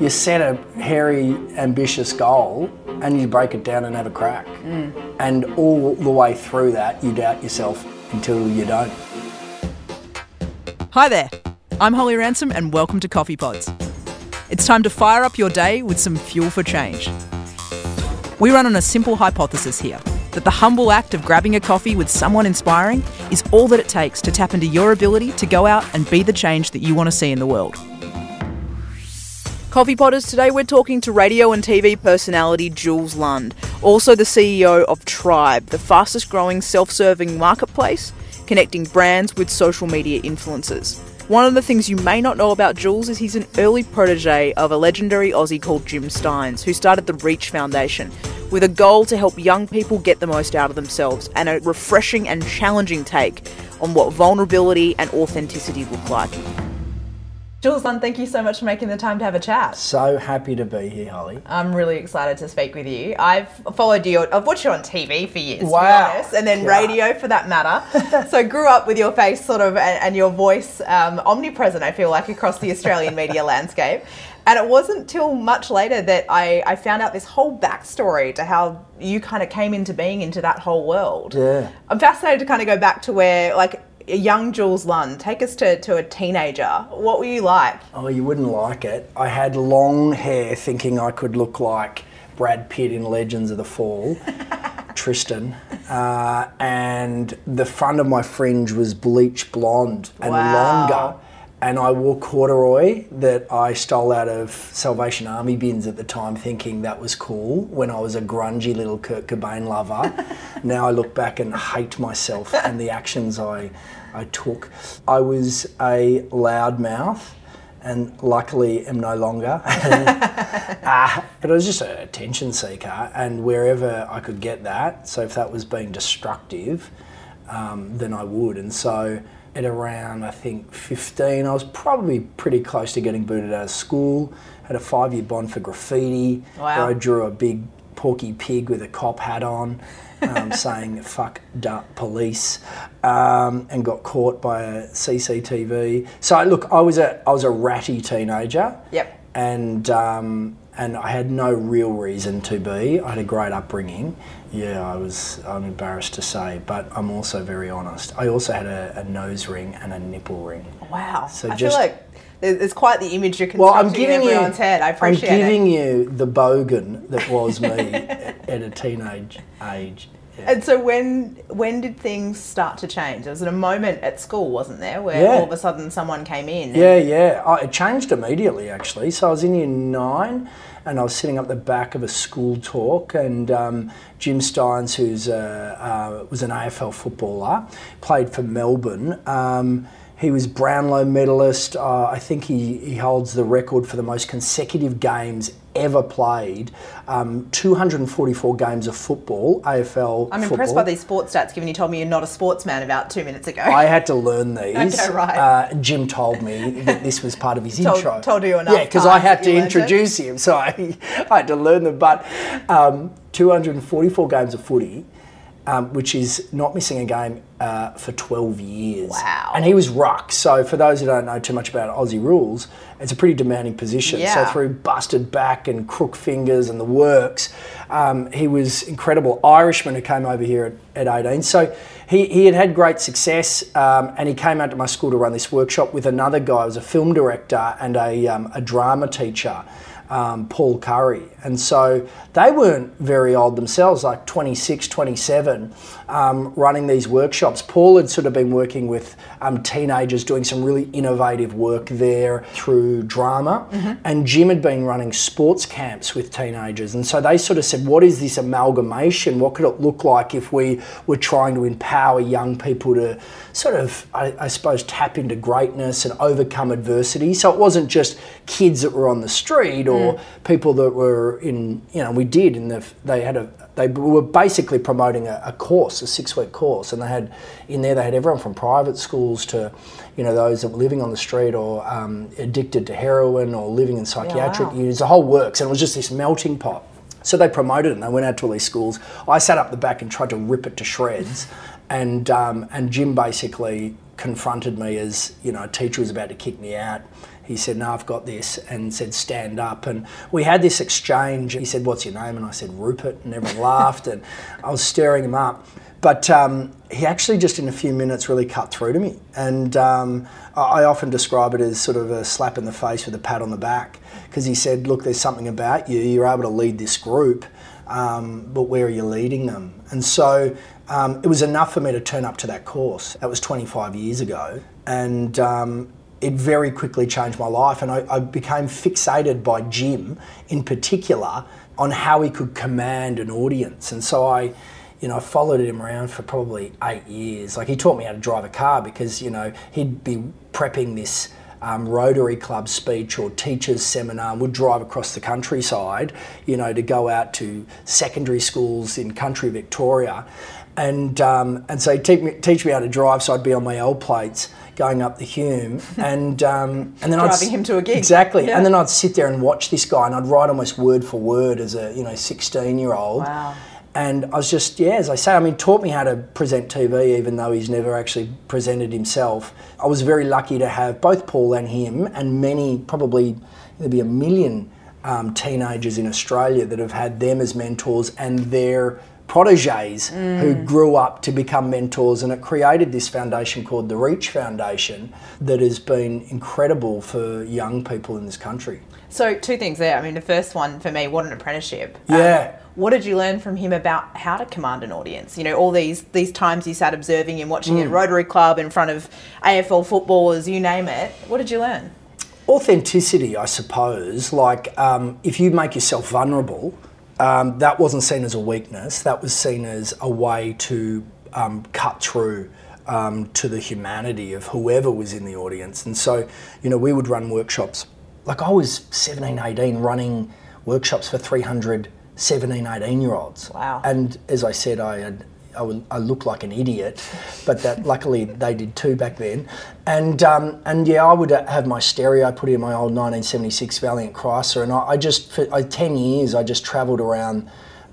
you set a hairy, ambitious goal and you break it down and have a crack. Mm. And all the way through that, you doubt yourself until you don't. Hi there. I'm Holly Ransom and welcome to Coffee Pods. It's time to fire up your day with some fuel for change. We run on a simple hypothesis here that the humble act of grabbing a coffee with someone inspiring is all that it takes to tap into your ability to go out and be the change that you want to see in the world. Coffee Potters, today we're talking to radio and TV personality Jules Lund, also the CEO of Tribe, the fastest growing self serving marketplace connecting brands with social media influencers. One of the things you may not know about Jules is he's an early protege of a legendary Aussie called Jim Stynes, who started the Reach Foundation with a goal to help young people get the most out of themselves and a refreshing and challenging take on what vulnerability and authenticity look like. Jules Lund, thank you so much for making the time to have a chat. So happy to be here, Holly. I'm really excited to speak with you. I've followed you, I've watched you on TV for years, Wow. honest, and then Yeah. radio for that matter. so grew up with your face sort of and, and your voice um, omnipresent, I feel like, across the Australian media landscape. And it wasn't till much later that I, I found out this whole backstory to how you kind of came into being into that whole world. Yeah. I'm fascinated to kind of go back to where, like, young Jules Lund, take us to, to a teenager. What were you like? Oh, you wouldn't like it. I had long hair thinking I could look like Brad Pitt in Legends of the Fall, Tristan. Uh, and the front of my fringe was bleach blonde and Wow. longer. And I wore corduroy that I stole out of Salvation Army bins at the time, thinking that was cool when I was a grungy little Kurt Cobain lover. now I look back and hate myself and the actions I, I took. I was a loudmouth and luckily am no longer. uh, but I was just a attention seeker, and wherever I could get that, so if that was being destructive, um, then I would. And so at around, I think, 15, I was probably pretty close to getting booted out of school. Had a five year bond for graffiti, Wow. where I drew a big porky pig with a cop hat on. Um, saying "fuck duh, police," um, and got caught by a CCTV. So look, I was a I was a ratty teenager. Yep. And um, and I had no real reason to be. I had a great upbringing. Yeah, I was. I'm embarrassed to say, but I'm also very honest. I also had a, a nose ring and a nipple ring. Wow. So I just- feel like there's quite the image you're Well, constructing I'm giving in you. everyone's head. I appreciate I'm giving it. you the bogan that was me at, at a teenage age. Yeah. And so when when did things start to change? There was a moment at school, wasn't there, where Yeah. all of a sudden someone came in. Yeah, yeah. I, it changed immediately, actually. So I was in year nine, and I was sitting up the back of a school talk, and um, Jim Stynes, who's a, uh, was an AFL footballer, played for Melbourne. Um, he was Brownlow medalist. Uh, I think he, he holds the record for the most consecutive games ever played. Um, 244 games of football, AFL I'm football. impressed by these sports stats, given you told me you're not a sportsman about two minutes ago. I had to learn these. Okay, right. Uh, Jim told me that this was part of his Told- intro. told you enough Yeah, because I had to learned it. introduce him, so I, I had to learn them. But um, 244 games of footy, um, which is not missing a game uh, for 12 years. Wow. And he was ruck. So for those who don't know too much about Aussie rules, it's a pretty demanding position. Yeah. So through busted back and crook fingers and the works, um, he was incredible. Irishman who came over here at, at 18. So he, he had had great success um, and he came out to my school to run this workshop with another guy who was a film director and a, um, a drama teacher. Um, Paul Curry. And so they weren't very old themselves, like 26, 27, um, running these workshops. Paul had sort of been working with um, teenagers doing some really innovative work there through drama. And Jim had been running sports camps with teenagers. And so they sort of said, what is this amalgamation? What could it look like if we were trying to empower young people to sort of, I, I suppose, tap into greatness and overcome adversity? So it wasn't just kids that were on the street or people that were in, you know, we did, and the, they had a, they were basically promoting a, a course, a six week course, and they had in there they had everyone from private schools to, you know, those that were living on the street or um, addicted to heroin or living in psychiatric wow. units. The whole works, and it was just this melting pot. So they promoted it, and they went out to all these schools. I sat up the back and tried to rip it to shreds, and um, and Jim basically confronted me as you know a teacher was about to kick me out. He said, No, I've got this, and said, Stand up. And we had this exchange. He said, What's your name? And I said, Rupert. And everyone laughed, and I was stirring him up. But um, he actually just in a few minutes really cut through to me. And um, I often describe it as sort of a slap in the face with a pat on the back because he said, Look, there's something about you. You're able to lead this group, um, but where are you leading them? And so um, it was enough for me to turn up to that course. That was 25 years ago. And um, it very quickly changed my life. And I, I became fixated by Jim in particular on how he could command an audience. And so I you know, I followed him around for probably eight years. Like he taught me how to drive a car because you know he'd be prepping this um, Rotary Club speech or teachers seminar would drive across the countryside, you know, to go out to secondary schools in country Victoria, and um, and so he'd teach me, teach me how to drive. So I'd be on my L plates going up the Hume, and um, and then driving I'd, him to a gig exactly, Yeah. and then I'd sit there and watch this guy, and I'd write almost word for word as a you know sixteen year old. Wow. And I was just, yeah, as I say, I mean, taught me how to present TV, even though he's never actually presented himself. I was very lucky to have both Paul and him, and many, probably there'd be a million um, teenagers in Australia that have had them as mentors and their proteges who grew up to become mentors. And it created this foundation called the Reach Foundation that has been incredible for young people in this country. So two things there. I mean, the first one for me, what an apprenticeship. Um, Yeah. what did you learn from him about how to command an audience? You know, all these these times you sat observing him, watching Mm. at Rotary Club in front of AFL footballers, you name it. What did you learn? authenticity, I suppose. Like um, if you make yourself vulnerable, um, that wasn't seen as a weakness. That was seen as a way to um, cut through um, to the humanity of whoever was in the audience. And so, you know, we would run workshops. Like I was 17, 18, running workshops for 300 17, 18 year olds. Wow. And as I said, I had I, would, I looked like an idiot, but that luckily they did too back then. And um, and yeah, I would have my stereo put in my old 1976 Valiant Chrysler, and I, I just for I, ten years I just travelled around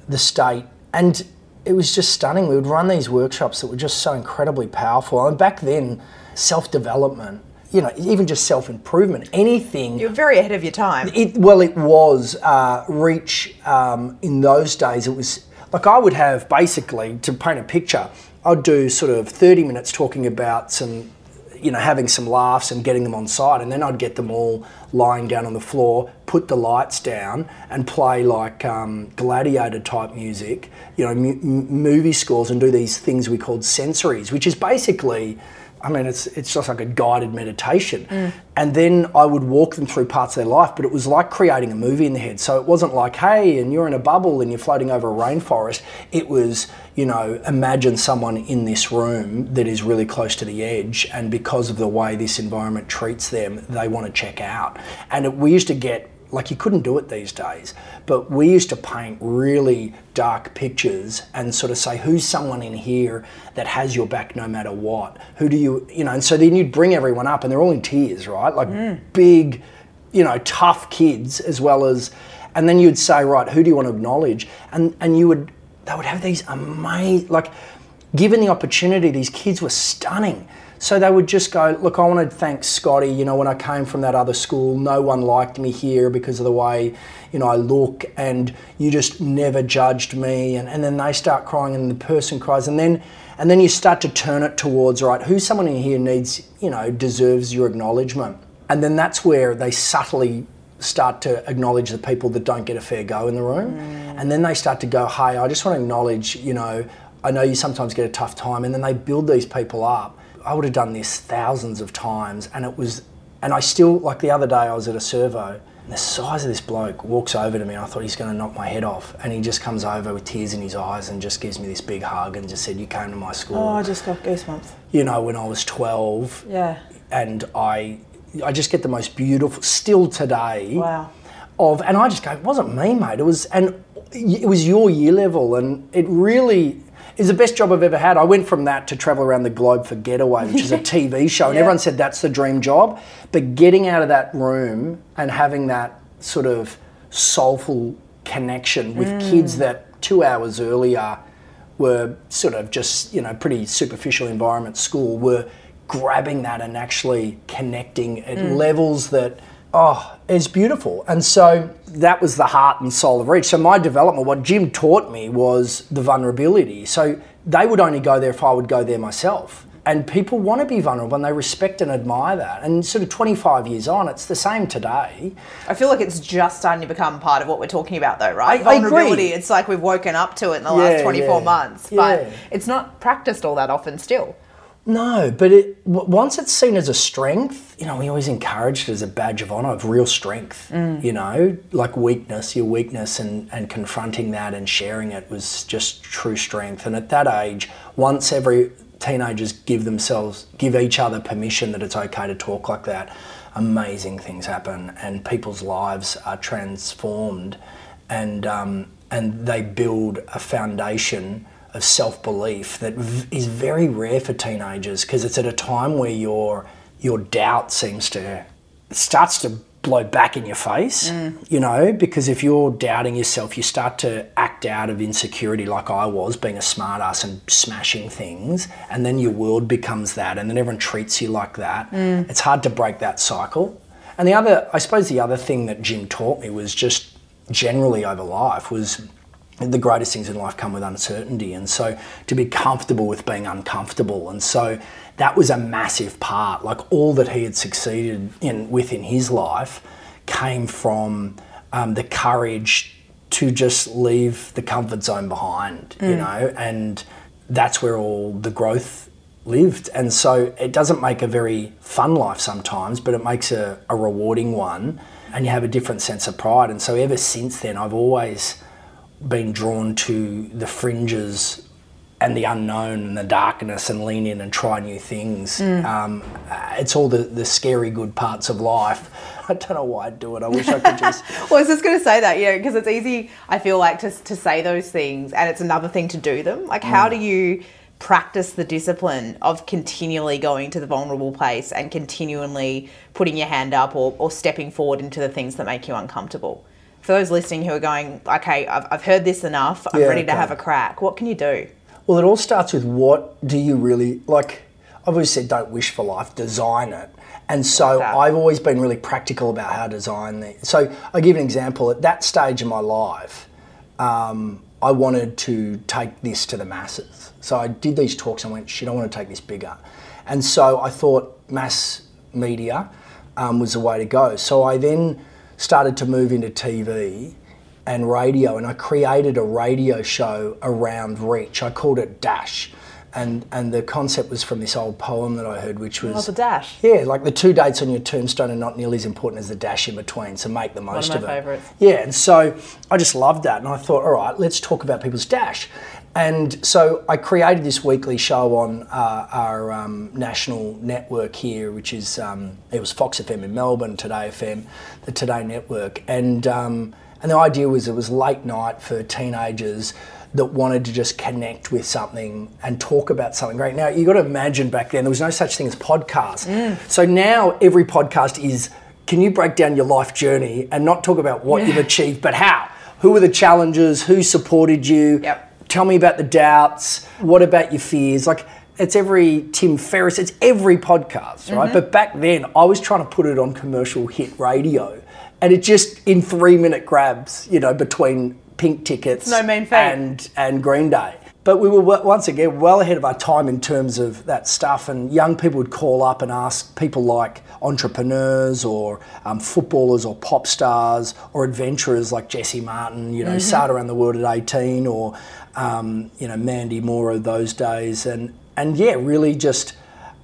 the state, and it was just stunning. We would run these workshops that were just so incredibly powerful. And back then, self development, you know, even just self improvement, anything You're very ahead of your time. it, well, it was uh, reach um, in those days. It was like I would have basically to paint a picture. I'd do sort of thirty minutes talking about some, you know, having some laughs and getting them on side, and then I'd get them all lying down on the floor, put the lights down, and play like um, gladiator type music, you know, movie scores, and do these things we called sensories, which is basically. I mean, it's it's just like a guided meditation, and then I would walk them through parts of their life. But it was like creating a movie in the head. So it wasn't like, hey, and you're in a bubble and you're floating over a rainforest. It was, you know, imagine someone in this room that is really close to the edge, and because of the way this environment treats them, they want to check out. And it, we used to get like you couldn't do it these days, but we used to paint really dark pictures and sort of say, who's someone in here that has your back no matter what? Who do you, you know, and so then you'd bring everyone up and they're all in tears, right? Like mm. big, you know, tough kids as well as, and then you'd say, right, who do you want to acknowledge? And, and you would, they would have these amazing, like, given the opportunity, these kids were stunning. So they would just go, look, I want to thank Scotty. You know, when I came from that other school, no one liked me here because of the way, you know, I look, and you just never judged me. And, and then they start crying, and the person cries, and then and then you start to turn it towards right, who's someone in here needs, you know, deserves your acknowledgement, and then that's where they subtly start to acknowledge the people that don't get a fair go in the room, mm. and then they start to go, hey, I just want to acknowledge, you know, I know you sometimes get a tough time, and then they build these people up. I would have done this thousands of times, and it was, and I still like the other day I was at a servo, and the size of this bloke walks over to me. and I thought he's going to knock my head off, and he just comes over with tears in his eyes and just gives me this big hug and just said, "You came to my school." Oh, I just got goosebumps. you know, when I was twelve, Yeah. and I, I just get the most beautiful still today Wow. of, and I just go, it wasn't me, mate. It was, and it was your year level, and it really is the best job I've ever had. I went from that to travel around the globe for Getaway, which is a TV show, and Yeah. everyone said that's the dream job. But getting out of that room and having that sort of soulful connection with mm. kids that two hours earlier were sort of just you know pretty superficial environment school were grabbing that and actually connecting at mm. levels that oh it's beautiful and so that was the heart and soul of reach so my development what jim taught me was the vulnerability so they would only go there if i would go there myself and people want to be vulnerable and they respect and admire that and sort of 25 years on it's the same today I feel like it's just starting to become part of what we're talking about, though, right? I- I agree. Vulnerability. It's like we've woken up to it in the Yeah, last 24 yeah. months, Yeah. but it's not practiced all that often still. No, but it, once it's seen as a strength, you know, we always encourage it as a badge of honor of real strength. You know, like weakness, your weakness, and and confronting that and sharing it was just true strength. And at that age, once every teenagers give themselves, give each other permission that it's okay to talk like that, amazing things happen, and people's lives are transformed, and um, and they build a foundation of self belief that v- is very rare for teenagers because it's at a time where your your doubt seems to starts to blow back in your face, mm. you know, because if you're doubting yourself, you start to act out of insecurity like I was, being a smartass and smashing things, and then your world becomes that, and then everyone treats you like that. Mm. It's hard to break that cycle. And the other, I suppose, the other thing that Jim taught me was just generally over life was the greatest things in life come with uncertainty and so to be comfortable with being uncomfortable. And so that was a massive part. Like all that he had succeeded in within his life came from um, the courage to just leave the comfort zone behind you know and that's where all the growth lived. And so it doesn't make a very fun life sometimes but it makes a, a rewarding one and you have a different sense of pride. And so ever since then i've always been drawn to the fringes and the unknown and the darkness and lean in and try new things. Um, uh, it's all the, the scary good parts of life. I don't know why I do it. I wish I could just. Well, I was just going to say that, yeah, because it's easy, I feel like, to, to say those things, and it's another thing to do them. Like, how do you practice the discipline of continually going to the vulnerable place and continually putting your hand up or, or stepping forward into the things that make you uncomfortable? For those listening who are going, okay, I've, I've heard this enough, I'm Yeah, ready to okay. have a crack, what can you do? Well, it all starts with what do you really like? I've always said don't wish for life, design it. And so that. I've always been really practical about how to design the. So I'll give an example. At that stage in my life, um, I wanted to take this to the masses. So I did these talks and went, shit, I want to take this bigger. And so I thought mass media um, was the way to go. So I then started to move into TV and radio, and I created a radio show around reach. I called it Dash. And, and the concept was from this old poem that I heard, which was Oh, the dash. yeah, like the two dates on your tombstone are not nearly as important as the dash in between, so make the most my of it. favourites. Yeah, and so I just loved that, and I thought, all right, let's talk about people's dash. And so I created this weekly show on uh, our um, national network here, which is um, it was Fox FM in Melbourne, Today FM, the Today Network, and um, and the idea was it was late night for teenagers that wanted to just connect with something and talk about something great. Now you got to imagine back then there was no such thing as podcasts. Mm. So now every podcast is can you break down your life journey and not talk about what you've achieved, but how? Who were the challenges? Who supported you? Yep. Tell me about the doubts. What about your fears? Like it's every Tim Ferriss, it's every podcast, right? Mm-hmm. But back then I was trying to put it on commercial hit radio. And it just in three minute grabs, you know, between pink tickets no mean feat. and and Green Day. But we were once again well ahead of our time in terms of that stuff. And young people would call up and ask people like entrepreneurs or um, footballers or pop stars or adventurers like Jesse Martin, you know, sailed around the world at 18, or um, you know Mandy Moore of those days, and and yeah, really just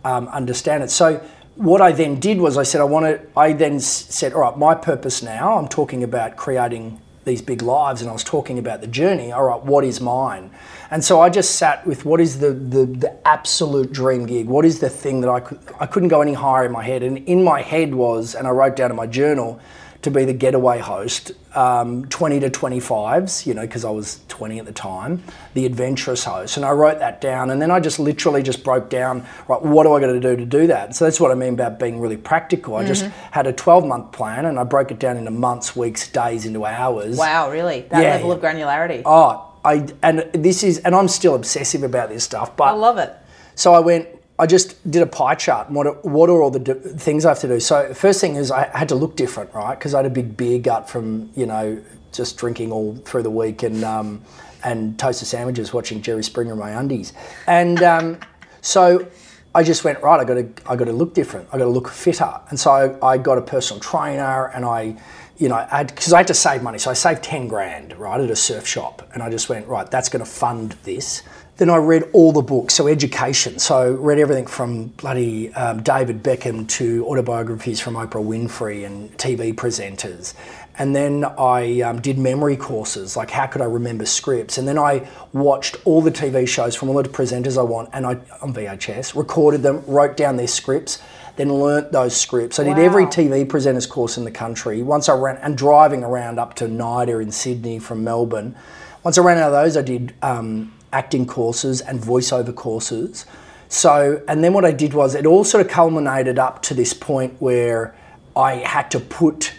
um, understand it. So what I then did was I said I want to. I then said, all right, my purpose now. I'm talking about creating these big lives, and I was talking about the journey. All right, what is mine? And so I just sat with what is the the, the absolute dream gig? What is the thing that I could I couldn't go any higher in my head, and in my head was, and I wrote down in my journal. To be the getaway host, um, 20 to 25s, you know, because I was 20 at the time, the adventurous host. And I wrote that down and then I just literally just broke down, right, what do I got to do to do that? So that's what I mean about being really practical. I just had a 12 month plan and I broke it down into months, weeks, days, into hours. Wow, really? That Yeah, level yeah. of granularity. Oh, I, and this is, and I'm still obsessive about this stuff, but I love it. so I went, I just did a pie chart. And what, what are all the things I have to do? So first thing is I had to look different, right? Because I had a big beer gut from you know just drinking all through the week and um, and toasted sandwiches, watching Jerry Springer in my undies, and um, so I just went right. I got to I got to look different. I got to look fitter, and so I, I got a personal trainer, and I, you know, because I, I, had to save money, so I saved ten grand right at a surf shop, and I just went right. That's going to fund this. Then I read all the books, so education. So read everything from bloody um, David Beckham to autobiographies from Oprah Winfrey and TV presenters. And then I um, did memory courses, like how could I remember scripts? And then I watched all the TV shows from all the presenters I want, and I on VHS recorded them, wrote down their scripts, then learnt those scripts. I did every TV presenters course in the country. Once I ran and driving around up to NIDA in Sydney from Melbourne. Once I ran out of those, I did um, acting courses and voiceover courses. So, and then what I did was it all sort of culminated up to this point where I had to put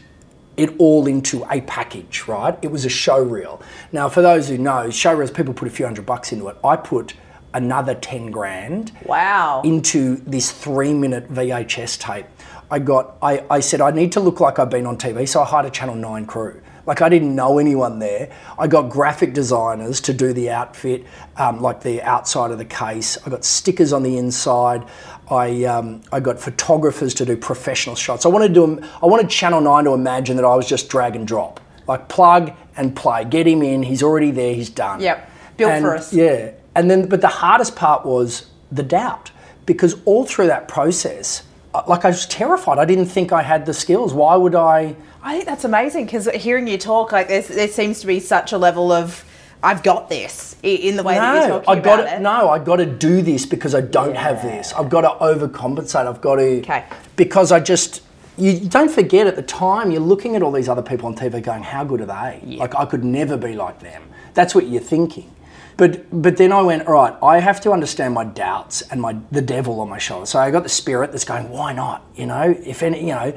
it all into a package, right? It was a show reel. Now, for those who know, show reels, people put a few hundred bucks into it. I put another 10 grand wow. into this three minute VHS tape. I got, I, I said, I need to look like I've been on TV, so I hired a Channel 9 crew. Like I didn't know anyone there. I got graphic designers to do the outfit, um, like the outside of the case. I got stickers on the inside. I, um, I got photographers to do professional shots. I wanted to do, I wanted Channel 9 to imagine that I was just drag and drop. Like plug and play, get him in, he's already there, he's done. Yep, built and, for us. Yeah. And then, but the hardest part was the doubt because all through that process, like I was terrified. I didn't think I had the skills. Why would I? I think that's amazing because hearing you talk, like there seems to be such a level of I've got this in the way no, that you're talking I got about it. No, I've got to do this because I don't yeah. have this. I've got to overcompensate. I've got to okay. because I just you don't forget at the time you're looking at all these other people on TV going, how good are they? Yeah. Like I could never be like them. That's what you're thinking. But but then I went, all right, I have to understand my doubts and my the devil on my shoulder. So I got the spirit that's going, why not? You know, if any, you know,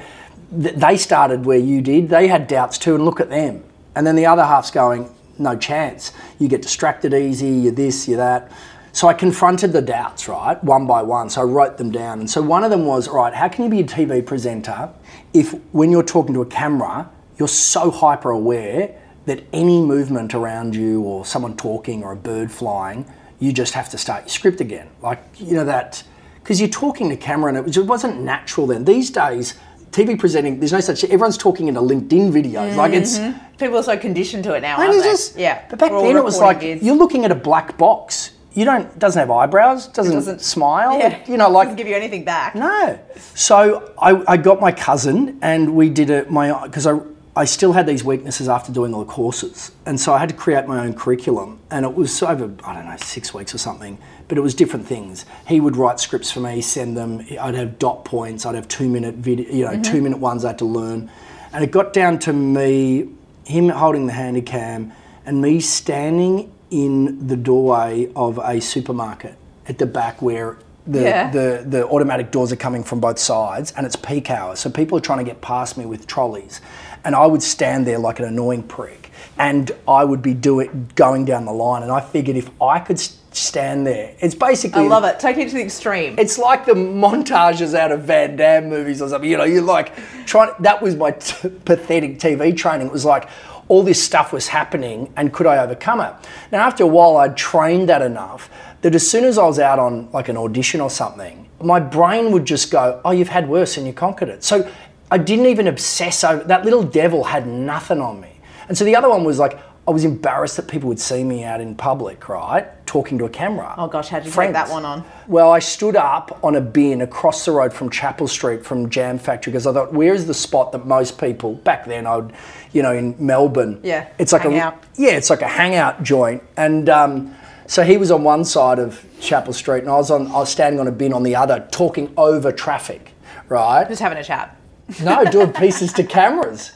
th- they started where you did. They had doubts too, and look at them. And then the other half's going, no chance. You get distracted easy, you're this, you're that. So I confronted the doubts, right, one by one. So I wrote them down. And so one of them was, right, how can you be a TV presenter if when you're talking to a camera, you're so hyper aware that any movement around you or someone talking or a bird flying, you just have to start your script again. Like, you know, that, because you're talking to camera and it just wasn't natural then. These days, TV presenting, there's no such. Everyone's talking into LinkedIn videos. Mm-hmm. Like it's mm-hmm. people are so conditioned to it now. Aren't they? Just, yeah. But back then it was like you're looking at a black box. You don't doesn't have eyebrows. Doesn't, doesn't smile. Yeah. you know, like doesn't give you anything back. No. So I, I got my cousin and we did it. My because I I still had these weaknesses after doing all the courses, and so I had to create my own curriculum. And it was over I don't know six weeks or something but it was different things. He would write scripts for me, send them. I'd have dot points. I'd have two minute video, you know, mm-hmm. two minute ones I had to learn, and it got down to me, him holding the handy cam, and me standing in the doorway of a supermarket at the back where the, yeah. the, the automatic doors are coming from both sides and it's peak hour. So people are trying to get past me with trolleys. And I would stand there like an annoying prick and I would be doing going down the line. And I figured if I could stand there. It's basically. I love it. Take it to the extreme. It's like the montages out of Van Damme movies or something. You know, you're like trying. That was my t- pathetic TV training. It was like all this stuff was happening, and could I overcome it? Now, after a while, I'd trained that enough that as soon as I was out on like an audition or something, my brain would just go, "Oh, you've had worse and you conquered it." So I didn't even obsess over that. Little devil had nothing on me. And so the other one was like, I was embarrassed that people would see me out in public, right, talking to a camera. Oh gosh, how did you Friends. take that one on? Well, I stood up on a bin across the road from Chapel Street from Jam Factory because I thought, where is the spot that most people back then? I would, you know, in Melbourne. Yeah. It's like a out. yeah, it's like a hangout joint, and um, so he was on one side of Chapel Street, and I was on. I was standing on a bin on the other, talking over traffic, right? Just having a chat. No, doing pieces to cameras.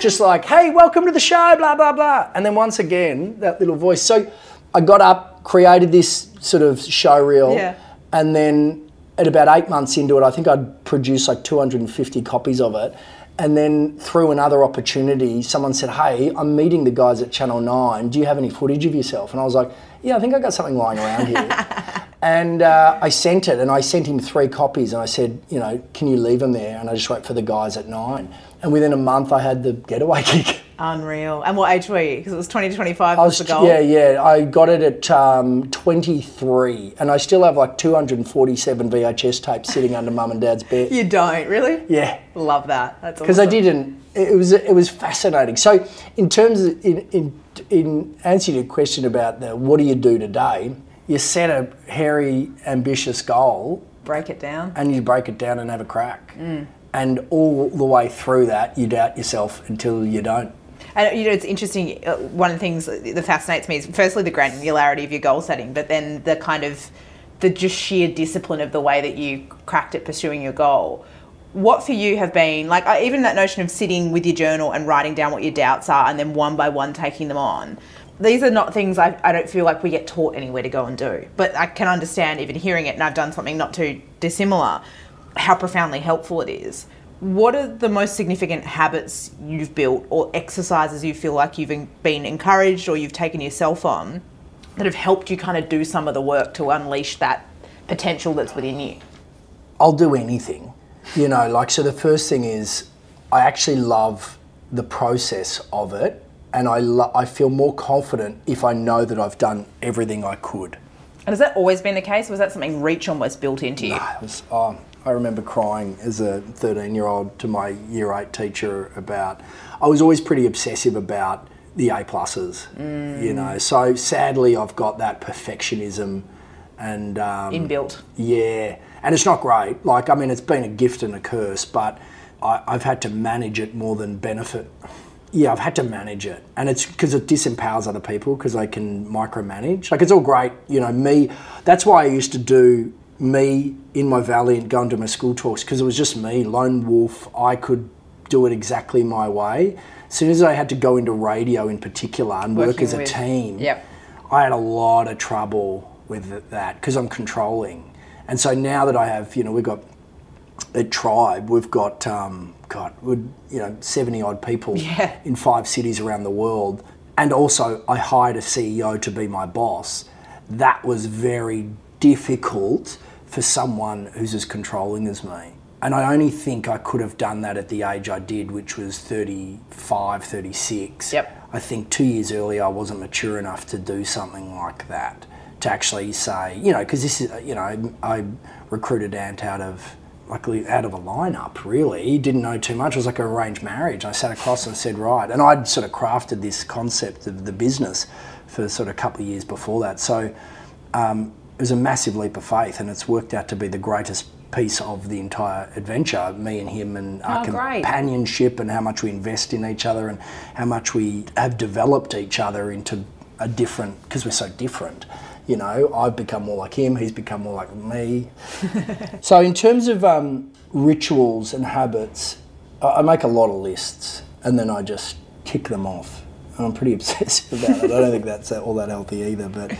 Just like, hey, welcome to the show, blah, blah, blah. And then once again, that little voice. So I got up, created this sort of show reel. Yeah. And then at about eight months into it, I think I'd produced like 250 copies of it. And then through another opportunity, someone said, Hey, I'm meeting the guys at Channel 9. Do you have any footage of yourself? And I was like, Yeah, I think I got something lying around here. And uh, I sent it, and I sent him three copies, and I said, you know, can you leave them there? And I just wait for the guys at nine. And within a month, I had the getaway gig. Unreal. And what age were you? Because it was 20 to 25 I was, was, the goal. yeah, yeah. I got it at um, 23, and I still have like 247 VHS tapes sitting under mum and dad's bed. You don't, really? Yeah, Love that. That's because awesome. I didn't. It was it was fascinating. So, in terms of in in, in answer to your question about the what do you do today, you set a hairy, ambitious goal, Break it down. and you break it down and have a crack. And all the way through that, you doubt yourself until you don't. And you know, it's interesting. uh, One of the things that fascinates me is firstly the granularity of your goal setting, but then the kind of the just sheer discipline of the way that you cracked at pursuing your goal. What for you have been like even that notion of sitting with your journal and writing down what your doubts are, and then one by one taking them on. These are not things I, I don't feel like we get taught anywhere to go and do. But I can understand even hearing it, and I've done something not too dissimilar, how profoundly helpful it is. What are the most significant habits you've built or exercises you feel like you've been encouraged or you've taken yourself on that have helped you kind of do some of the work to unleash that potential that's within you? I'll do anything. You know, like, so the first thing is I actually love the process of it, and I, lo- I feel more confident if I know that I've done everything I could. And has that always been the case? Or was that something Reach almost built into you? It was, oh, I remember crying as a 13 year old to my year eight teacher about, I was always pretty obsessive about the A pluses, you know. So sadly, I've got that perfectionism and. Um, Inbuilt. Yeah, and it's not great. Like, I mean, it's been a gift and a curse, but I, I've had to manage it more than benefit. Yeah, I've had to manage it, and it's because it disempowers other people because they can micromanage. Like, it's all great, you know. Me, that's why I used to do me in my Valiant and go and do my school talks because it was just me, lone wolf. I could do it exactly my way. As soon as I had to go into radio in particular and work as a with- team, Yep. I had a lot of trouble with that because I'm controlling. And so now that I have, you know, we've got a tribe, we've got, um, God, we're, you know, 70 odd people Yeah. in five cities around the world. And also, I hired a CEO to be my boss. That was very difficult for someone who's as controlling as me. And I only think I could have done that at the age I did, which was 35, 36. Yep. I think two years earlier I wasn't mature enough to do something like that. To actually say, you know, because this is, you know, I, I recruited Ant out of, luckily, out of a lineup, really. He didn't know too much. It was like an arranged marriage. I sat across and said, right. And I'd sort of crafted this concept of the business for sort of a couple of years before that. So um, it was a massive leap of faith, and it's worked out to be the greatest piece of the entire adventure. Me and him, and our Oh, great. companionship, and how much we invest in each other, and how much we have developed each other into a different. Because we're so different, you know. I've become more like him. He's become more like me. so, in terms of um, rituals and habits, I I make a lot of lists, and then I just tick them off. And I'm pretty obsessive about it. I don't think that's all that healthy either, but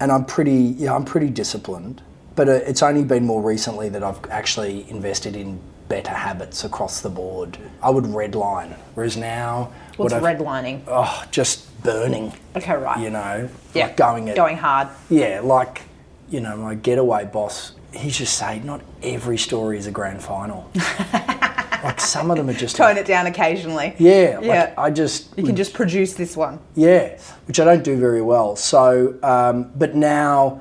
and I'm pretty yeah I'm pretty disciplined. But uh, it's only been more recently that I've actually invested in better habits across the board. I would redline, whereas now What's what redlining? Oh, just burning. Okay, right. You know, Yeah. like going at Going hard. yeah, like you know my getaway boss. He's just saying, not every story is a grand final. like some of them are just Tone it down occasionally. yeah, like Yeah. I just You can just produce this one. yeah, which I don't do very well. So, um, but now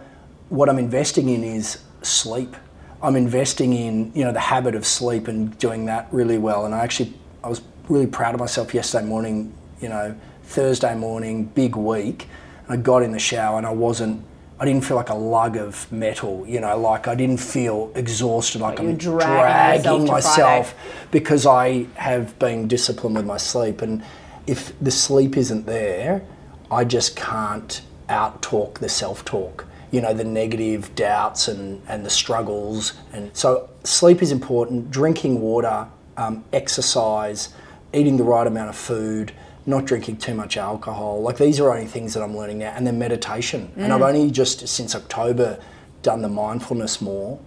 what I'm investing in is sleep. I'm investing in you know the habit of sleep and doing that really well. And I actually I was really proud of myself yesterday morning. You know, Thursday morning, big week. I got in the shower and I wasn't. I didn't feel like a lug of metal. You know, like I didn't feel exhausted. Like, you're I'm dragging dragging myself because I have been disciplined with my sleep. And if the sleep isn't there, I just can't out talk the self talk, you know, the negative doubts and, and the struggles. And so sleep is important, drinking water, um, exercise, eating the right amount of food. Not drinking too much alcohol. Like these are only things that I'm learning now. And then meditation. And I've mm. only just since October done the mindfulness more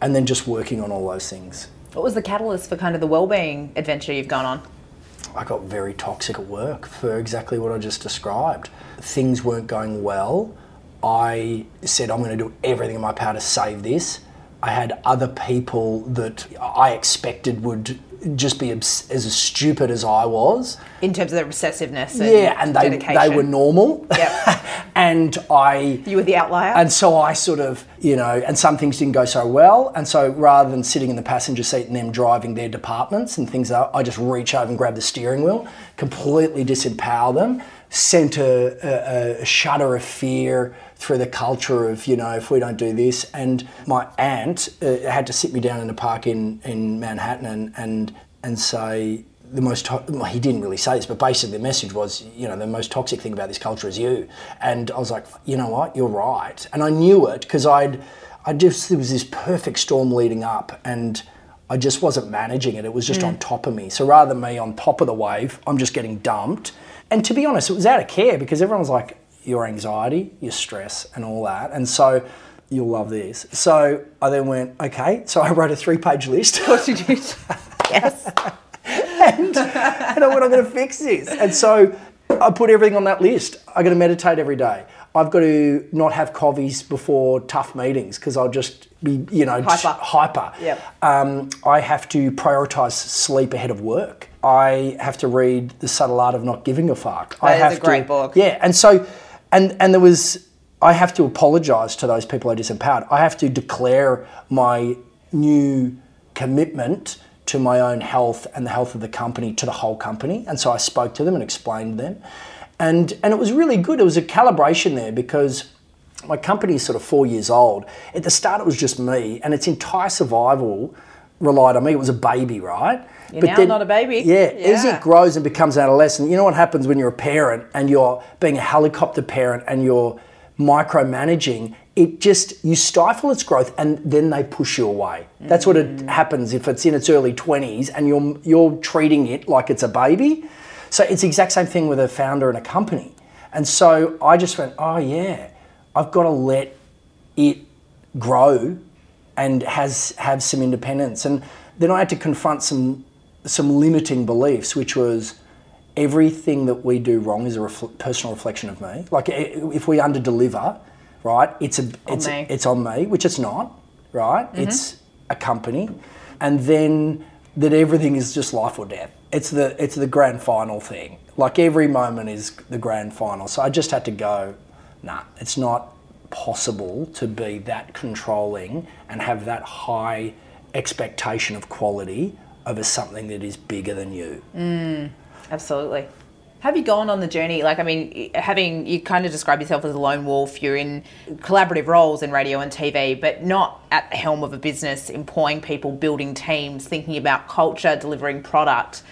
and then just working on all those things. What was the catalyst for kind of the well-being adventure you've gone on? I got very toxic at work for exactly what I just described. Things weren't going well. I said, I'm going to do everything in my power to save this. I had other people that I expected would just be abs- as stupid as I was. In terms of the obsessiveness. And Yeah, and they, dedication. they were normal. Yep. and I You were the outlier. and so I sort of, you know, and some things didn't go so well. And so rather than sitting in the passenger seat and them driving their departments and things, like that, I just reach over and grab the steering wheel, completely disempower them, sent a, a, a shudder of fear through the culture of, you know, if we don't do this. And my Ant uh, had to sit me down in a park in, in Manhattan and, and, and say, the most to- well, he didn't really say this, but basically the message was, you know, the most toxic thing about this culture is you. And I was like, you know what, you're right. And I knew it because I'd, I just there was this perfect storm leading up, and I just wasn't managing it. It was just on top of me. So rather than me on top of the wave, I'm just getting dumped. And to be honest, it was out of care because everyone was like, your anxiety, your stress, and all that. And so you'll love this. So I then went, okay. So I wrote a three-page list. What did you Yes. and, and I went, I'm going to fix this. And so I put everything on that list. I got to meditate every day. I've got to not have coffees before tough meetings because I'll just be, you know, Hyper. hyper. Yep. Um, I have to prioritize sleep ahead of work. I have to read The Subtle Art of Not Giving a Fuck. I That is a great to, book. Yeah, and so, and and there was, I have to apologise to those people I disempowered. I have to declare my new commitment to my own health and the health of the company to the whole company. And so I spoke to them and explained to them. And, and it was really good. It was a calibration there because my company is sort of four years old. At the start, it was just me, and its entire survival relied on me. It was a baby, right? You're now not a baby. Yeah, as it grows and becomes adolescent, you know what happens when you're a parent and you're being a helicopter parent and you're micromanaging? It just, you stifle its growth and then they push you away. That's what Mm. it happens if it's in its early 20s and you're, you're treating it like it's a baby. So it's the exact same thing with a founder and a company. And so I just went, oh yeah, I've got to let it grow and has have some independence. And then I had to confront some some limiting beliefs, which was everything that we do wrong is a refl- personal reflection of me. Like if we under deliver, right? It's a it's me. it's on me, which it's not, right? Mm-hmm. It's a company, and then that everything is just life or death. It's the it's the grand final thing. Like every moment is the grand final. So I just had to go, nah, it's not possible to be that controlling and have that high expectation of quality over something that is bigger than you. Mm, absolutely. Have you gone on the journey? Like, I mean, having you kind of describe yourself as a lone wolf, you're in collaborative roles in radio and TV, but not at the helm of a business, employing people, building teams, thinking about culture, delivering product.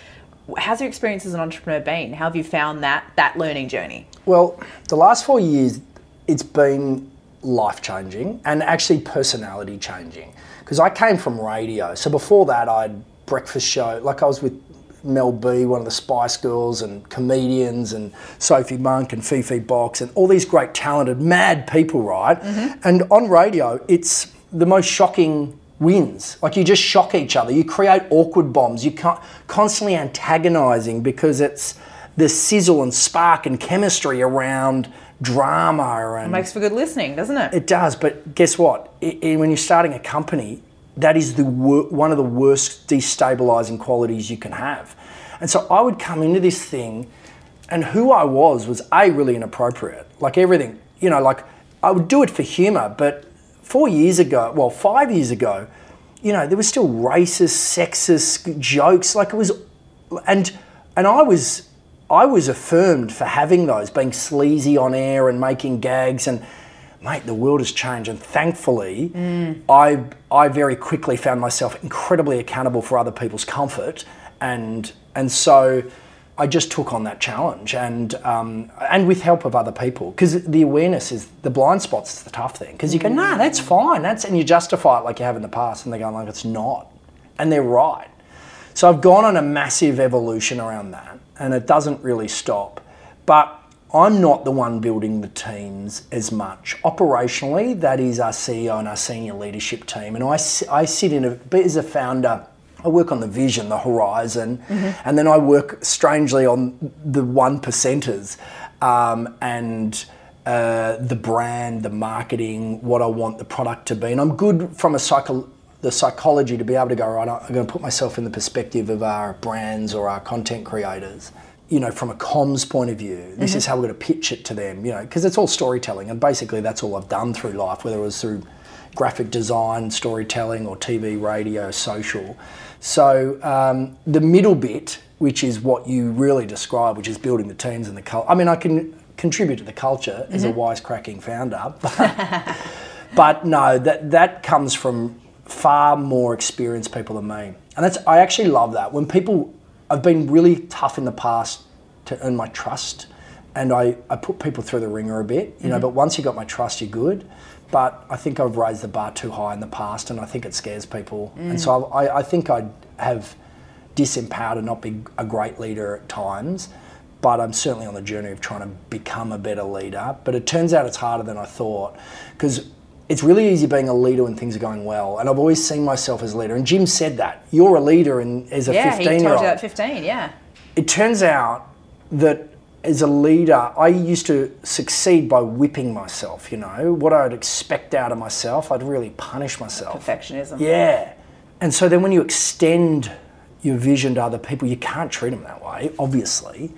How's your experience as an entrepreneur been? How have you found that that learning journey? Well, the last four years, it's been life changing and actually personality changing. Because I came from radio. So before that, I had breakfast show. Like I was with Mel B, one of the Spice Girls, and comedians, and Sophie Monk and Fifi Box, and all these great, talented, mad people, right? Mm-hmm. And on radio, it's the most shocking wins. Like you just shock each other. You create awkward bombs. You can't constantly antagonizing because it's the sizzle and spark and chemistry around drama and Makes for good listening, doesn't it? it does, but guess what? I I- when you're starting a company, that is the one of the worst destabilizing qualities you can have. And so I would come into this thing, and who I was was a really inappropriate. Like everything, you know, like I would do it for humor, but four years ago, well, five years ago, you know, there was still racist, sexist jokes. Like it was, and and I was I was affirmed for having those, being sleazy on air and making gags. And mate, the world has changed, and thankfully, I I very quickly found myself incredibly accountable for other people's comfort, and and so. I just took on that challenge, and um, and with help of other people, because the awareness is the blind spots is the tough thing. Because you go, nah, that's fine, that's and you justify it like you have in the past, and they go like it's not, and they're right. So I've gone on a massive evolution around that, and it doesn't really stop. But I'm not the one building the teams as much. Operationally, that is our CEO and our senior leadership team, and I, I sit in a as a founder. I work on the vision, the horizon, and then I work strangely on the one percenters, um, and uh, the brand, the marketing, what I want the product to be, and I'm good from a psycho the psychology to be able to go right. I'm going to put myself in the perspective of our brands or our content creators. You know, from a comms point of view, this is how we're going to pitch it to them. You know, because it's all storytelling, and basically that's all I've done through life, whether it was through graphic design, storytelling, or TV, radio, social. So um, the middle bit, which is what you really describe, which is building the teams and the culture. I mean, I can contribute to the culture as a wisecracking founder, but, but no, that that comes from far more experienced people than me, and that's I actually love that when people. I've been really tough in the past to earn my trust, and I, I put people through the ringer a bit, you know. Mm-hmm. But once you got my trust, you're good. But I think I've raised the bar too high in the past, and I think it scares people. And mm. so I, I think I have disempowered and not be a great leader at times. But I'm certainly on the journey of trying to become a better leader. But it turns out it's harder than I thought because it's really easy being a leader when things are going well. And I've always seen myself as a leader. And Jim said that you're a leader, and as a Yeah, 15 he year told you old, at 15, yeah. it turns out that as a leader, I used to succeed by whipping myself. You know what I'd expect out of myself, I'd really punish myself. Perfectionism. Yeah, and so then when you extend your vision to other people, you can't treat them that way, obviously.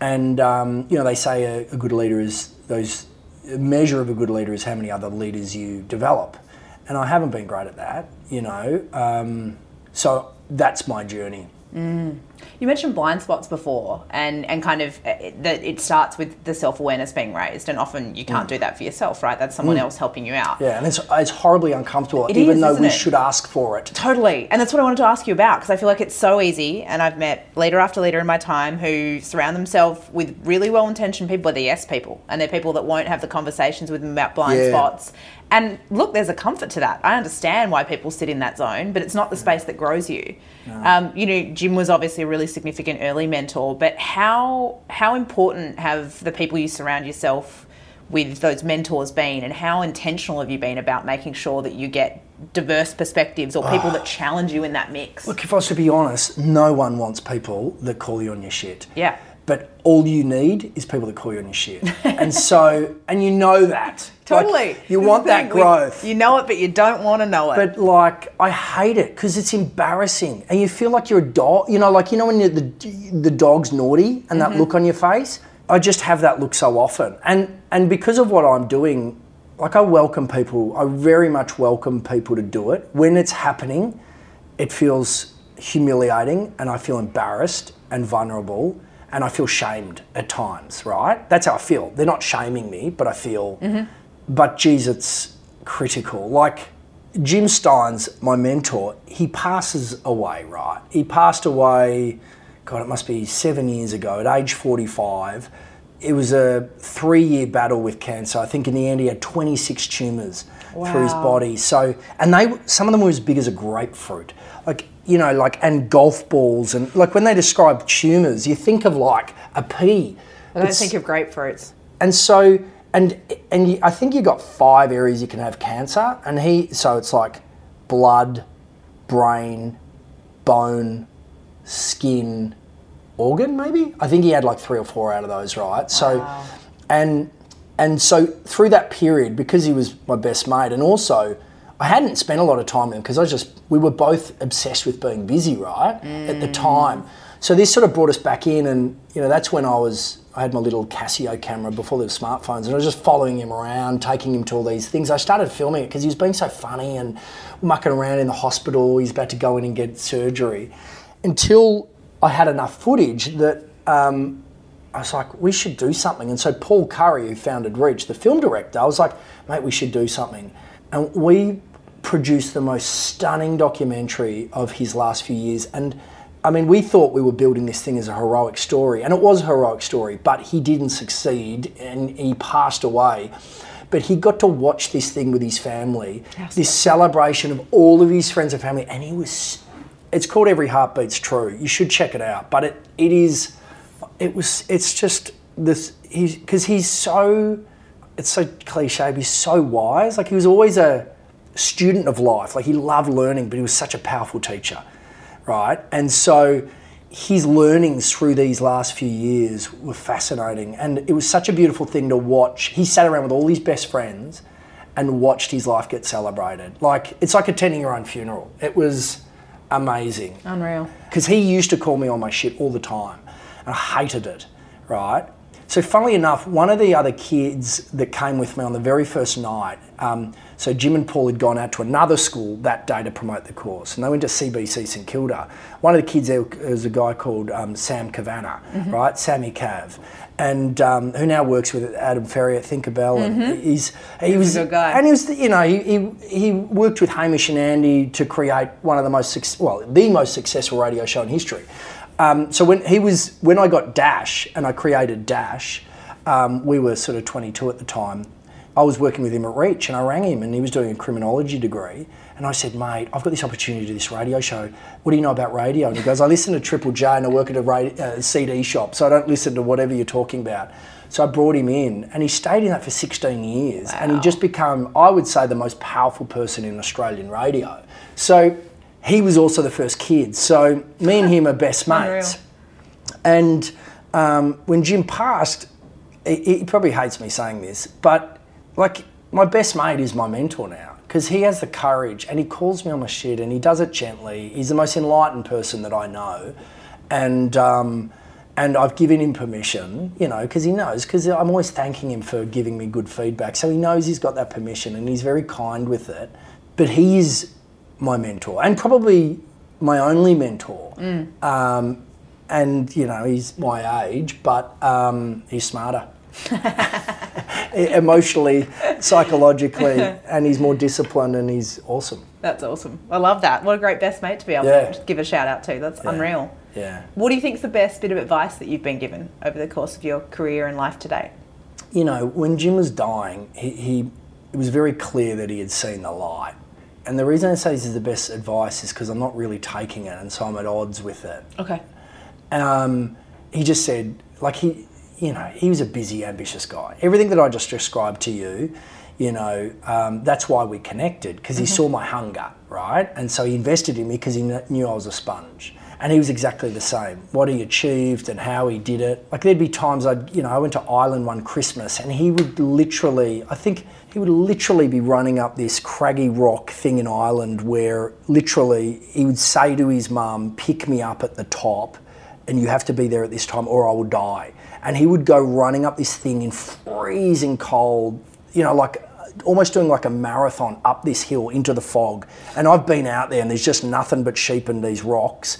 And um, you know they say a, a good leader is those measure of a good leader is how many other leaders you develop, and I haven't been great at that. You know, um, so that's my journey. You mentioned blind spots before, and, and kind of uh, that it starts with the self awareness being raised, and often you can't do that for yourself, right? That's someone else helping you out. Mm. Yeah, and it's, it's horribly uncomfortable, It even is, though we it? should ask for it. Totally. And that's what I wanted to ask you about because I feel like it's so easy. And I've met leader after leader in my time who surround themselves with really well intentioned people, but they're yes people. And they're people that won't have the conversations with them about blind Yeah. spots. And look, there's a comfort to that. I understand why people sit in that zone, but it's not the space that grows you. Um, you know, Jim was obviously a really significant early mentor, but how how important have the people you surround yourself with those mentors been and how intentional have you been about making sure that you get diverse perspectives or people ah. that challenge you in that mix? Look, if I was to be honest, no one wants people that call you on your shit. yeah But all you need is people that call you on your shit. and so, and you know that. Like, totally you This want that thing, we- growth. you know it but you don't want to know it But like, I hate it because it's embarrassing, and you feel like you're a dog. You know, like you know when you're the the dog's naughty and that mm-hmm. look on your face. I just have that look so often, and and because of what I'm doing, like I welcome people. I very much welcome people to do it when it's happening. It feels humiliating, and I feel embarrassed and vulnerable, and I feel shamed at times. Right? That's how I feel. They're not shaming me, but I feel. Mm-hmm. But geez, it's critical. Like Jim Stynes, my mentor, he passes away, right? He passed away, God, it must be seven years ago, at age 45. It was a three year battle with cancer. I think in the end he had 26 tumours through his body. So, and they, some of them were as big as a grapefruit. Like, you know, like, and golf balls. And like when they describe tumours, you think of like a pea. i don't It's- think of grapefruits and so and and you, I think you got five areas you can have cancer, and he so it's like blood, brain, bone, skin, organ maybe. I think he had like three or four out of those, right? So, and and so through that period, because he was my best mate, and also I hadn't spent a lot of time with him because I just we were both obsessed with being busy, right, at the time. So this sort of brought us back in, and you know that's when I was I had my little Casio camera before there were smartphones, and I was just following him around, taking him to all these things. I started filming it because he was being so funny and mucking around in the hospital. He's about to go in and get surgery, until I had enough footage that um, I was like, we should do something. And so Paul Currie, who founded Reach, the film director, I was like, mate, we should do something. And we produced the most stunning documentary of his last few years. And I mean, we thought we were building this thing as a heroic story, and it was a heroic story, but he didn't succeed and he passed away. But he got to watch this thing with his family, this celebration of all of his friends and family, and he was. It's called Every Heart Beats True. You should check it out. But it, it is it was it's just this he's because he's so it's so cliche but he's so wise like he was always a student of life like he loved learning but he was such a powerful teacher right and so his learnings through these last few years were fascinating, and it was such a beautiful thing to watch. He sat around with all his best friends and watched his life get celebrated. Like it's like attending your own funeral. It was amazing. Unreal. Because he used to call me on my shit all the time, and I hated it. Right. So, funnily enough, one of the other kids that came with me on the very first night, um, so Jim and Paul had gone out to another school that day to promote the course, and they went to CBC St Kilda. One of the kids there was a guy called um, Sam Cavanagh, mm-hmm. right? Sammy Cav, and um, who now works with Adam Ferrier at Thinkerbell. Mm-hmm. And he's he was a good guy, and he was you know he, he, he worked with Hamish and Andy to create one of the most well the most successful radio show in history. Um, so when he was when I got Dash and I created Dash, um, we were sort of 22 at the time. I was working with him at Reach and I rang him and he was doing a criminology degree. And I said, mate, I've got this opportunity to do this radio show. What do you know about radio? And he goes, I listen to Triple J and I work at a radio, uh, CD shop, so I don't listen to whatever you're talking about. So I brought him in and he stayed in that for 16 years. Wow. And he just became, I would say, the most powerful person in Australian radio. So he was also the first kid. So me and him are best mates. And um, when Jim passed, he, he probably hates me saying this, but like my best mate is my mentor now because he has the courage and he calls me on my shit and he does it gently. He's the most enlightened person that I know, and um, and I've given him permission, you know, because he knows. Because I'm always thanking him for giving me good feedback, so he knows he's got that permission and he's very kind with it. But he is my mentor and probably my only mentor. Mm. Um, and you know he's my age, but um, he's smarter. emotionally, psychologically, and he's more disciplined and he's awesome. That's awesome. I love that. What a great best mate to be able yeah. to give a shout out to. That's yeah. unreal. Yeah. What do you think is the best bit of advice that you've been given over the course of your career and life today? You know, when Jim was dying, he, he it was very clear that he had seen the light. And the reason I say this is the best advice is because I'm not really taking it, and so I'm at odds with it. Okay. Um, he just said, like he, you know, he was a busy, ambitious guy. Everything that I just described to you, you know, um, that's why we connected because he mm-hmm. saw my hunger, right? And so he invested in me because he knew I was a sponge. And he was exactly the same. What he achieved and how he did it. Like there'd be times I'd, you know, I went to Ireland one Christmas and he would literally, I think he would literally be running up this craggy rock thing in Ireland where literally he would say to his mum, pick me up at the top and you have to be there at this time or I will die and he would go running up this thing in freezing cold, you know, like almost doing like a marathon up this hill into the fog. And I've been out there and there's just nothing but sheep and these rocks.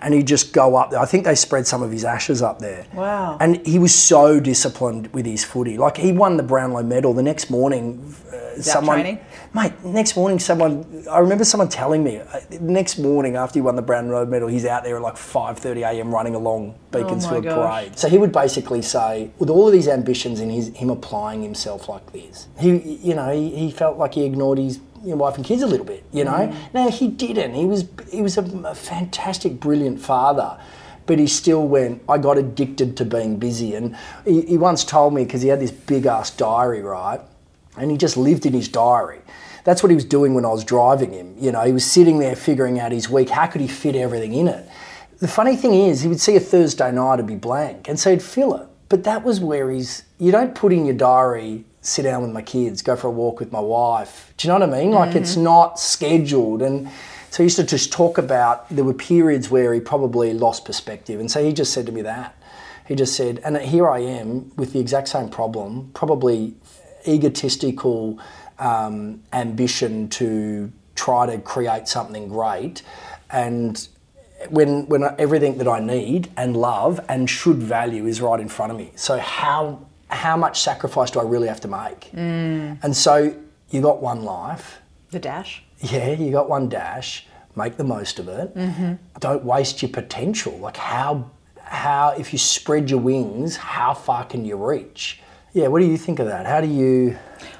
And he'd just go up there. I think they spread some of his ashes up there. Wow. And he was so disciplined with his footy. Like he won the Brownlow medal the next morning. Uh, someone, training? mate, next morning, someone, I remember someone telling me, uh, next morning after he won the Brownlow medal, he's out there at like 5.30am running along Beaconsfield oh Parade. So he would basically say, with all of these ambitions and his, him applying himself like this, he, you know, he, he felt like he ignored his your wife and kids a little bit, you know. Mm. No, he didn't. He was he was a, a, fantastic, brilliant father, but he still went. I got addicted to being busy, and he, he once told me because he had this big ass diary, right, and he just lived in his diary that's what he was doing when I was driving him. You know, he was sitting there figuring out his week. How could he fit everything in it? The funny thing is, he would see a Thursday night and be blank, and so he'd fill it. But that was where he's. You don't put in your diary, sit down with my kids, go for a walk with my wife. Do you know what I mean? Like mm-hmm. it's not scheduled. And so he used to just talk about there were periods where he probably lost perspective. And so he just said to me that. He just said, and here I am with the exact same problem, probably egotistical um, ambition to try to create something great, and when when everything that I need and love and should value is right in front of me. So how how much sacrifice do I really have to make? Mm. And so you got one life. The dash. Yeah, you got one dash. Make the most of it. Mm-hmm. Don't waste your potential. Like how how if you spread your wings, how far can you reach? Yeah, what do you think of that? How do you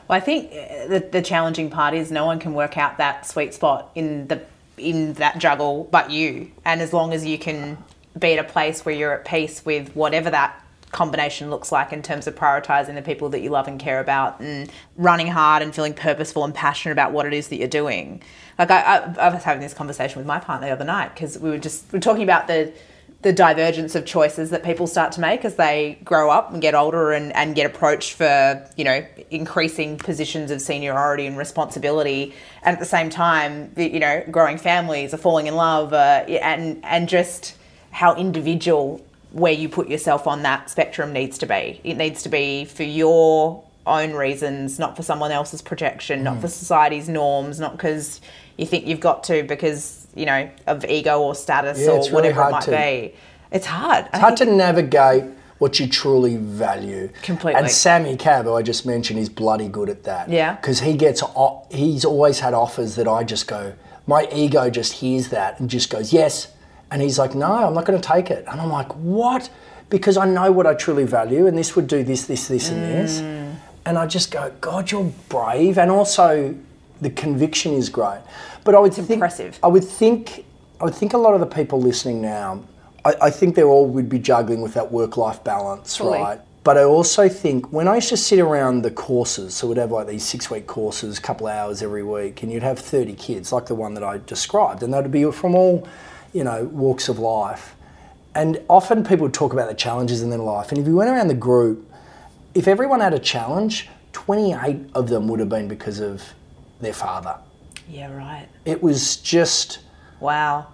well, I think uh, the, the challenging part is no one can work out that sweet spot in the in that juggle but you. And as long as you can be at a place where you're at peace with whatever that combination looks like in terms of prioritizing the people that you love and care about and running hard and feeling purposeful and passionate about what it is that you're doing. Like I, I, I was having this conversation with my partner the other night because we were just we are talking about the the divergence of choices that people start to make as they grow up and get older and, and get approached for, you know, increasing positions of seniority and responsibility. And at the same time, you know, growing families are falling in love uh, and, and just how individual where you put yourself on that spectrum needs to be. It needs to be for your own reasons, not for someone else's projection, not for mm. society's norms, not because you think you've got to because, you know, of ego or status Yeah, or really whatever it might to- be. It's hard. It's hard to navigate what you truly value. Completely. And Sammy Cav, who I just mentioned, is bloody good at that. Yeah. Because he gets, he's always had offers that I just go, my ego just hears that and just goes, yes. And he's like, no, I'm not going to take it. And I'm like, what? Because I know what I truly value, and this would do this, this, this, and this. Mm. And I just go, God, you're brave. And also, the conviction is great. But I would think, impressive. I would think, I would think a lot of the people listening now, I, I think they all would be juggling with that work-life balance, Fully. right? But I also think when I used to sit around the courses, so we'd have like these six-week courses, a couple hours every week, and you'd have 30 kids, like the one that I described, and they'd be from all, you know, walks of life. And often people talk about the challenges in their life, and if you went around the group, if everyone had a challenge, 28 of them would have been because of their father. Yeah, right. It was just Wow.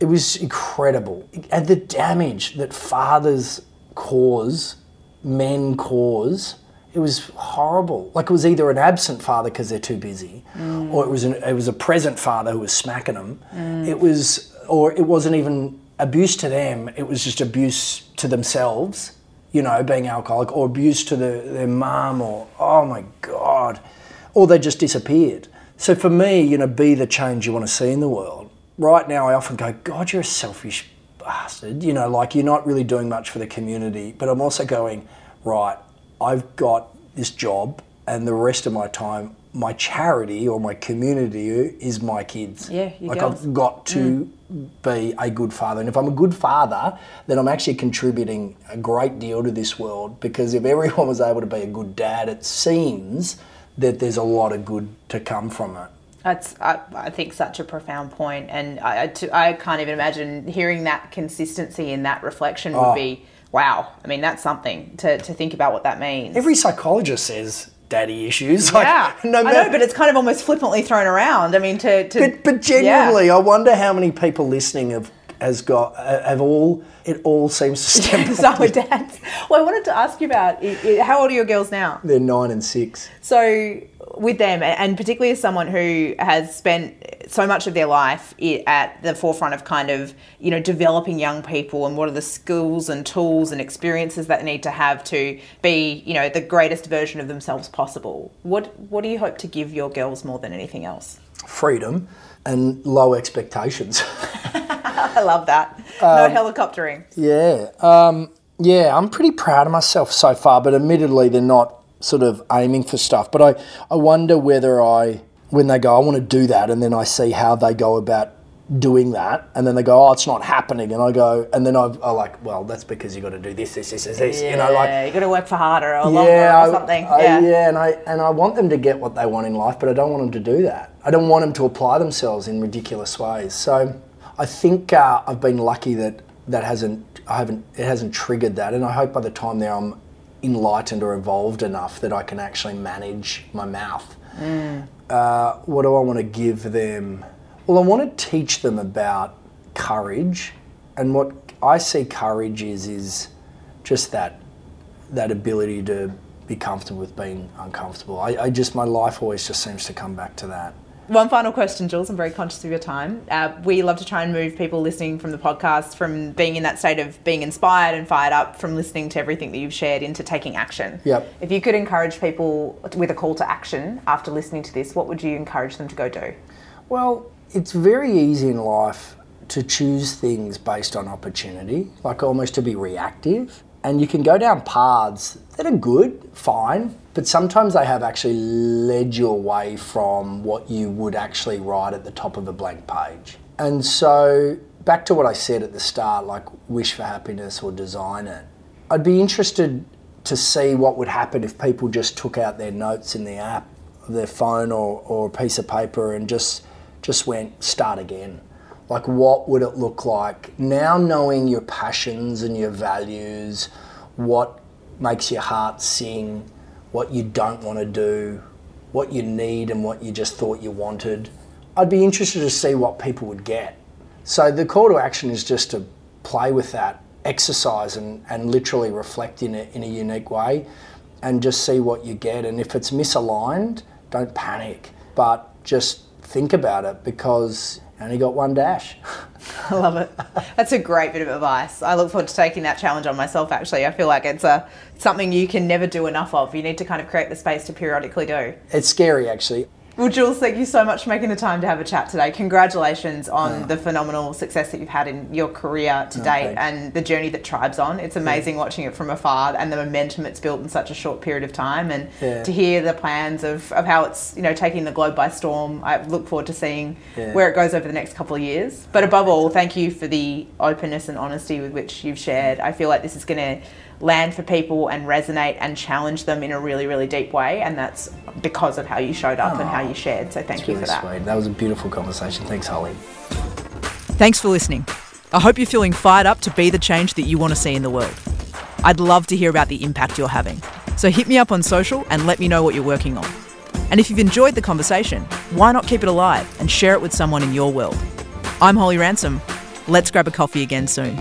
it was incredible. And the damage that fathers cause, men cause, it was horrible. Like it was either an absent father because they're too busy, mm. or it was an, it was a present father who was smacking them. Mm. It was, or it wasn't even abuse to them. It was just abuse to themselves. You know, being alcoholic, or abuse to the, their mum, or oh my god, or they just disappeared. So for me, you know, be the change you want to see in the world. Right now, I often go, God, you're a selfish bastard. You know, like you're not really doing much for the community. But I'm also going, right, I've got this job, and the rest of my time, my charity or my community is my kids. Yeah, like girls. I've got to mm. be a good father. And if I'm a good father, then I'm actually contributing a great deal to this world because if everyone was able to be a good dad, it seems that there's a lot of good to come from it. That's, I, I think, such a profound point, and I, I, to- I can't even imagine hearing that consistency in that reflection would Oh. be wow. I mean, that's something to, to think about what that means. Every psychologist says daddy issues. Like, yeah, no I know, but it's kind of almost flippantly thrown around. I mean, to, to But, but genuinely, I wonder how many people listening have has got have all. It all seems to stem. yeah. so dads. Well, I wanted to ask you about how old are your girls now? They're nine and six. So with them, and particularly as someone who has spent so much of their life at the forefront of kind of you know developing young people and what are the skills and tools and experiences that they need to have to be you know the greatest version of themselves possible. What what do you hope to give your girls more than anything else? Freedom and low expectations. I love that. Um, no helicoptering. Yeah, um, yeah, I'm pretty proud of myself so far, but admittedly, they're not sort of aiming for stuff. But I, I wonder whether I, when they go, I want to do that, and then I see how they go about doing that, and then they go, oh, it's not happening, and I go, and then I, I like, well, that's because you got to do this, this, this, this, this, you know, like. Yeah, you got to work for harder or longer Yeah, or something. I- yeah. yeah, and I and I want them to get what they want in life, but I don't want them to do that. I don't want them to apply themselves in ridiculous ways. So I think uh, I've been lucky that that hasn't I haven't it hasn't triggered that, and I hope by the time there I'm enlightened or evolved enough that I can actually manage my mouth. Uh, what do I want to give them? Well, I want to teach them about courage, and what I see courage is is just that that ability to be comfortable with being uncomfortable. I, I just my life always just seems to come back to that. One final question, Jules. I'm very conscious of your time. Uh, we love to try and move people listening from the podcast from being in that state of being inspired and fired up from listening to everything that you've shared into taking action. Yep. If you could encourage people with a call to action after listening to this, what would you encourage them to go do? Well, it's very easy in life to choose things based on opportunity, like almost to be reactive. And you can go down paths that are good, fine, but sometimes they have actually led you away from what you would actually write at the top of a blank page. And so, back to what I said at the start, like wish for happiness or design it. I'd be interested to see what would happen if people just took out their notes in the app their phone or, or a piece of paper and just just went start again. Like, what would it look like? Now, knowing your passions and your values, what makes your heart sing, what you don't want to do, what you need, and what you just thought you wanted, I'd be interested to see what people would get. So, the call to action is just to play with that, exercise, and, and literally reflect in it in a unique way and just see what you get. And if it's misaligned, don't panic, but just think about it because you only got one dash. I love it. That's a great bit of advice. I look forward to taking that challenge on myself. Actually, I feel like it's a something you can never do enough of. You need to kind of create the space to periodically do. It's scary, actually. Well, Jules, thank you so much for making the time to have a chat today. Congratulations on the phenomenal success that you've had in your career to Oh, date thanks. and the journey that Tribe's on. It's amazing watching it from afar and the momentum it's built in such a short period of time and Yeah. to hear the plans of, of how it's, you know, taking the globe by storm. I look forward to seeing Yeah. where it goes over the next couple of years. But above all, thank you for the openness and honesty with which you've shared. I feel like this is going to land for people and resonate and challenge them in a really, really deep way. And that's because of how you showed up and how you shared. So thank you really for that. sweet. That was a beautiful conversation. Thanks, Holly. Thanks for listening. I hope you're feeling fired up to be the change that you want to see in the world. I'd love to hear about the impact you're having. So hit me up on social and let me know what you're working on. And if you've enjoyed the conversation, why not keep it alive and share it with someone in your world? I'm Holly Ransom. Let's grab a coffee again soon.